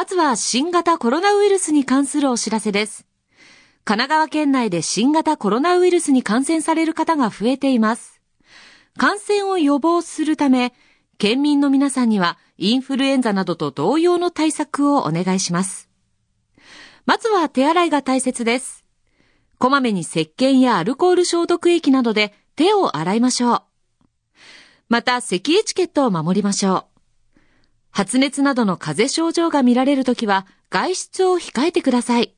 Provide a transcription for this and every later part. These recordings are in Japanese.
まずは新型コロナウイルスに関するお知らせです。神奈川県内で新型コロナウイルスに感染される方が増えています。感染を予防するため、県民の皆さんにはインフルエンザなどと同様の対策をお願いします。まずは手洗いが大切です。こまめに石鹸やアルコール消毒液などで手を洗いましょう。また、咳エチケットを守りましょう。発熱などの風邪症状が見られるときは外出を控えてください。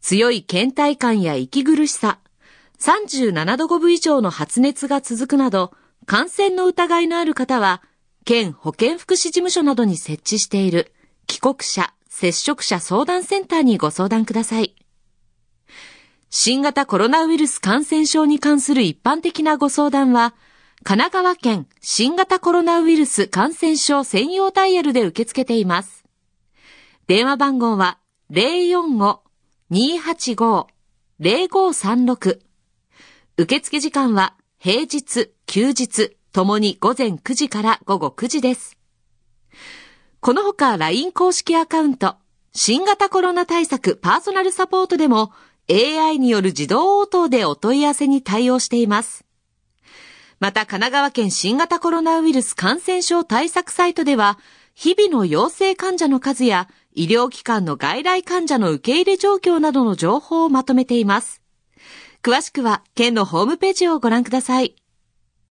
強い倦怠感や息苦しさ、37度5分以上の発熱が続くなど、感染の疑いのある方は、県保健福祉事務所などに設置している帰国者、接触者相談センターにご相談ください。新型コロナウイルス感染症に関する一般的なご相談は、神奈川県新型コロナウイルス感染症専用ダイヤルで受け付けています。電話番号は045-285-0536受付時間は平日、休日、ともに午前9時から午後9時です。このほか LINE 公式アカウント、新型コロナ対策パーソナルサポートでも AI による自動応答でお問い合わせに対応しています。また神奈川県新型コロナウイルス感染症対策サイトでは、日々の陽性患者の数や医療機関の外来患者の受け入れ状況などの情報をまとめています。詳しくは県のホームページをご覧ください。